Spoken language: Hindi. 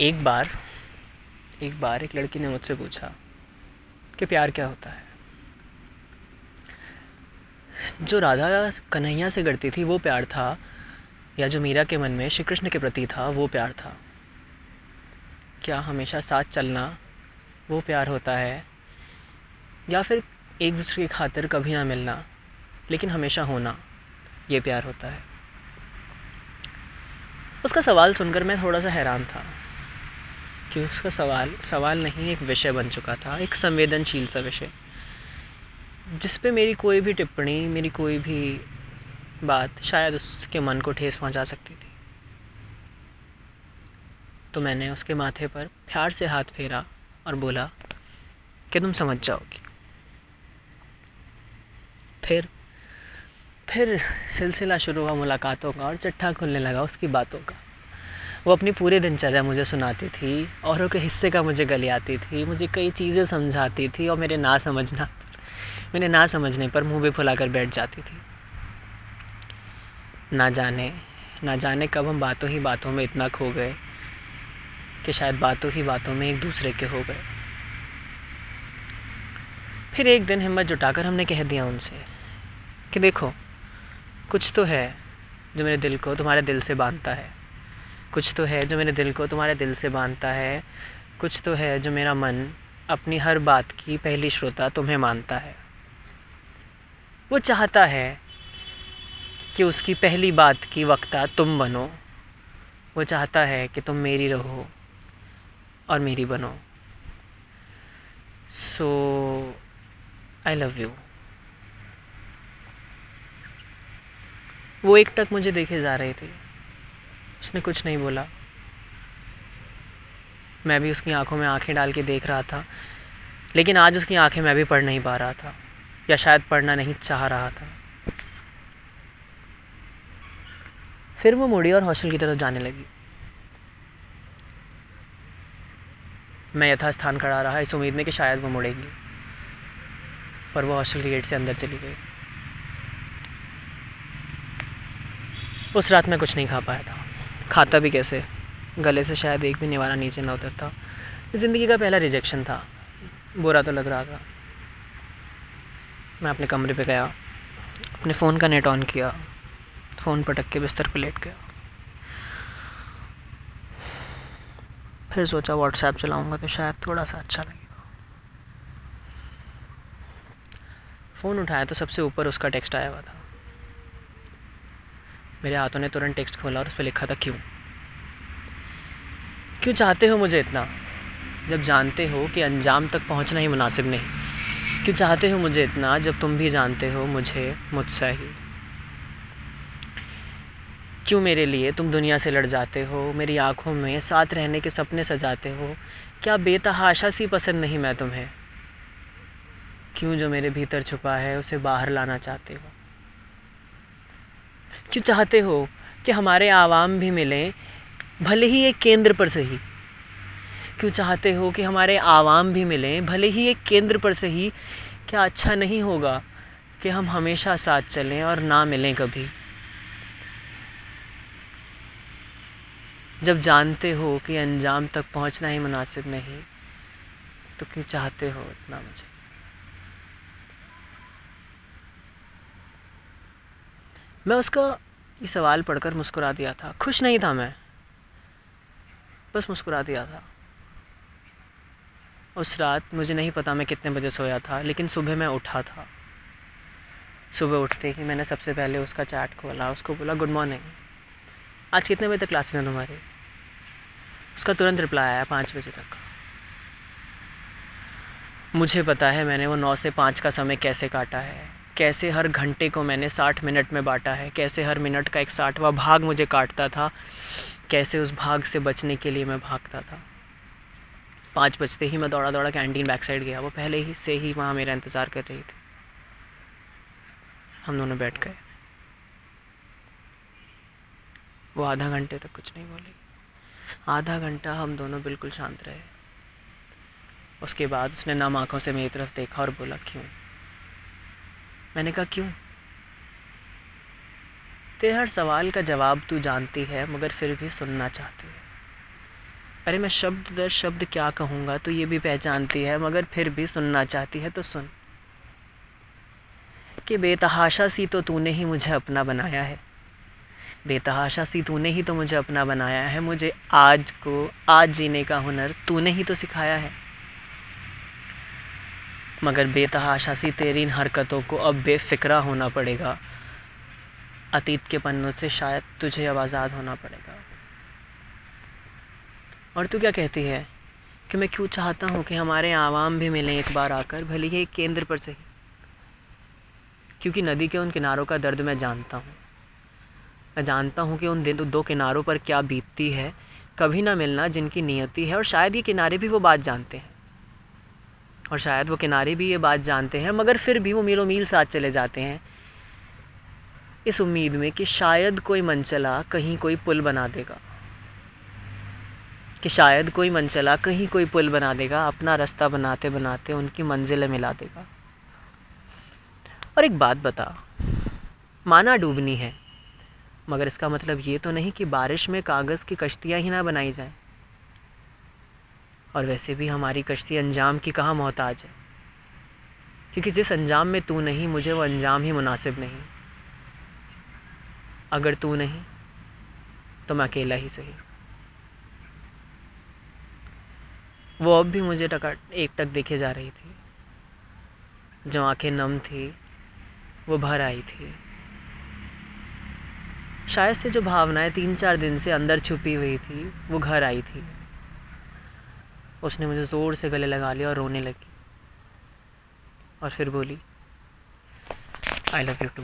एक बार एक बार एक लड़की ने मुझसे पूछा कि प्यार क्या होता है? जो राधा कन्हैया से करती थी, वो प्यार था, या जो मीरा के मन में श्री कृष्ण के प्रति था, वो प्यार था। क्या हमेशा साथ चलना वो प्यार होता है? या फिर एक दूसरे की खातिर कभी ना मिलना, लेकिन हमेशा होना ये प्यार होता है? उसका सवाल सुनकर मैं थोड़ा सा हैरान था कि उसका सवाल सवाल नहीं, एक विषय बन चुका था, एक संवेदनशील सा विषय, जिस पे मेरी कोई भी टिप्पणी, मेरी कोई भी बात शायद उसके मन को ठेस पहुँचा सकती थी। तो मैंने उसके माथे पर प्यार से हाथ फेरा और बोला कि तुम समझ जाओगी। फिर फिर सिलसिला शुरू हुआ मुलाकातों का और चट्टा खुलने लगा उसकी बातों का। वो अपनी पूरे दिनचर्या मुझे सुनाती थी, औरों के हिस्से का मुझे गली आती थी, मुझे कई चीज़ें समझाती थी और मेरे ना समझना मेरे ना समझने पर मुँह भी फुलाकर बैठ जाती थी। ना जाने ना जाने कब हम बातों ही बातों में इतना खो गए कि शायद बातों ही बातों में एक दूसरे के हो गए। फिर एक दिन हिम्मत जुटाकर हमने कह दिया उनसे कि देखो कुछ तो है जो मेरे दिल को तुम्हारे दिल से बांधता है। कुछ तो है जो मेरे दिल को तुम्हारे दिल से बांधता है। कुछ तो है जो मेरा मन अपनी हर बात की पहली श्रोता तुम्हें मानता है। वो चाहता है कि उसकी पहली बात की वक्ता तुम बनो। वो चाहता है कि तुम मेरी रहो और मेरी बनो। सो आई लव यू वो एक टक मुझे देखे जा रही थी। उसने कुछ नहीं बोला। मैं भी उसकी आँखों में आँखें डाल के देख रहा था, लेकिन आज उसकी आँखें मैं भी पढ़ नहीं पा रहा था, या शायद पढ़ना नहीं चाह रहा था। फिर वो मुड़ी और हॉस्टल की तरफ़ जाने लगी। मैं यथास्थान खड़ा रहा, इस उम्मीद में कि शायद वो मुड़ेगी, पर वो हॉस्टल के गेट से अंदर चली गई। उस रात मैं कुछ नहीं खा पाया था। खाता भी कैसे? गले से शायद एक भी निवारा नीचे ना उतरता। ज़िंदगी का पहला रिजेक्शन था। बुरा तो लग रहा था। मैं अपने कमरे पे गया। अपने फ़ोन का नेट ऑन किया। फ़ोन पटक के बिस्तर पर लेट गया। फिर सोचा व्हाट्सएप चलाऊँगा तो शायद थोड़ा सा अच्छा लगेगा। फ़ोन उठाया तो सबसे ऊपर उसका टेक्स्ट आया हुआ था। मेरे हाथों ने तुरंत टेक्स्ट खोला और उस पर लिखा था, क्यों? क्यों चाहते हो मुझे इतना? जब जानते हो कि अंजाम तक पहुँचना ही मुनासिब नहीं। क्यों चाहते हो मुझे इतना, जब तुम भी जानते हो मुझे, मुझसे ही? क्यों मेरे लिए तुम दुनिया से लड़ जाते हो? मेरी आँखों में साथ रहने के सपने सजाते हो? क्या बेतहाशा सी पसंद नहीं मैं तुम्हें? क्यों जो मेरे भीतर छुपा है, उसे बाहर लाना चाहते हो? क्यों चाहते हो कि हमारे आवाम भी मिलें, भले ही एक केंद्र पर सही क्यों चाहते हो कि हमारे आवाम भी मिलें, भले ही एक केंद्र पर सही क्या अच्छा नहीं होगा कि हम हमेशा साथ चलें और ना मिलें कभी? जब जानते हो कि अंजाम तक पहुँचना ही मुनासिब नहीं तो क्यों चाहते हो इतना मुझे? मैं उसका ये सवाल पढ़कर मुस्कुरा दिया था। खुश नहीं था मैं। बस मुस्कुरा दिया था। उस रात मुझे नहीं पता मैं कितने बजे सोया था, लेकिन सुबह मैं उठा था। सुबह उठते ही मैंने सबसे पहले उसका चैट खोला। उसको बोला, गुड मॉर्निंग। आज कितने बजे तक क्लासेस हैं तुम्हारी? उसका तुरंत रिप्लाई आया, पाँच बजे तक। मुझे पता है मैंने वो नौ से पाँच का समय कैसे काटा है। कैसे हर घंटे को मैंने साठ मिनट में बांटा है? कैसे हर मिनट का एक साठवा भाग मुझे काटता था? कैसे उस भाग से बचने के लिए मैं भागता था? पाँच बजते ही मैं दौड़ा दौड़ा कैंटीन बैक साइड गया। वो पहले ही से ही वहाँ मेरा इंतज़ार कर रही थी। हम दोनों बैठ गए। वो आधा घंटे तक कुछ नहीं बोली। आधा घंटा हम दोनों बिल्कुल शांत रहे। उसके बाद उसने नम आँखों से मेरी तरफ़ देखा और बोला, क्यों? मैंने कहा, क्यों? तेरे हर सवाल का जवाब तू जानती है, मगर फिर भी सुनना चाहती है। अरे, मैं शब्द दर शब्द क्या कहूँगा तो ये भी पहचानती है, मगर फिर भी सुनना चाहती है तो सुन। कि बेतहाशा सी तो तूने ही मुझे अपना बनाया है। बेतहाशा सी तूने ही तो मुझे अपना बनाया है, मुझे आज को, आज जीने का हुनर तूने ही तो सिखाया है। मगर बेतहाशा सी तेरी इन हरकतों को अब बेफिक्रा होना पड़ेगा। अतीत के पन्नों से शायद तुझे अब आज़ाद होना पड़ेगा। और तू क्या कहती है कि मैं क्यों चाहता हूँ कि हमारे आवाम भी मिलें एक बार आकर, भले ही एक केंद्र पर सही क्योंकि नदी के उन किनारों का दर्द मैं जानता हूँ। मैं जानता हूँ कि उन दिन दो किनारों पर क्या बीतती है, कभी ना मिलना जिनकी नियति है, और शायद ये किनारे भी वो बात जानते हैं। और शायद वो किनारे भी ये बात जानते हैं, मगर फिर भी वो मीलों मील साथ चले जाते हैं। इस उम्मीद में कि शायद कोई मनचला कहीं कोई पुल बना देगा। कि शायद कोई मनचला कहीं कोई पुल बना देगा, अपना रास्ता बनाते बनाते उनकी मंजिलें मिला देगा। और एक बात बता, माना डूबनी है, मगर इसका मतलब ये तो नहीं कि बारिश में कागज़ की कश्तियाँ ही ना बनाई जाएँ। और वैसे भी हमारी कश्ती अंजाम की कहाँ मोहताज है? क्योंकि जिस अंजाम में तू नहीं, मुझे वो अंजाम ही मुनासिब नहीं। अगर तू नहीं तो मैं अकेला ही सही। वो अब भी मुझे टका, एक टक देखे जा रही थी। जो आँखें नम थी, वो भर आई थी। शायद से जो भावनाएँ तीन चार दिन से अंदर छुपी हुई थी, वो घर आई थी। उसने मुझे ज़ोर से गले लगा लिया और रोने लगी। और फिर बोली आई लव यू टू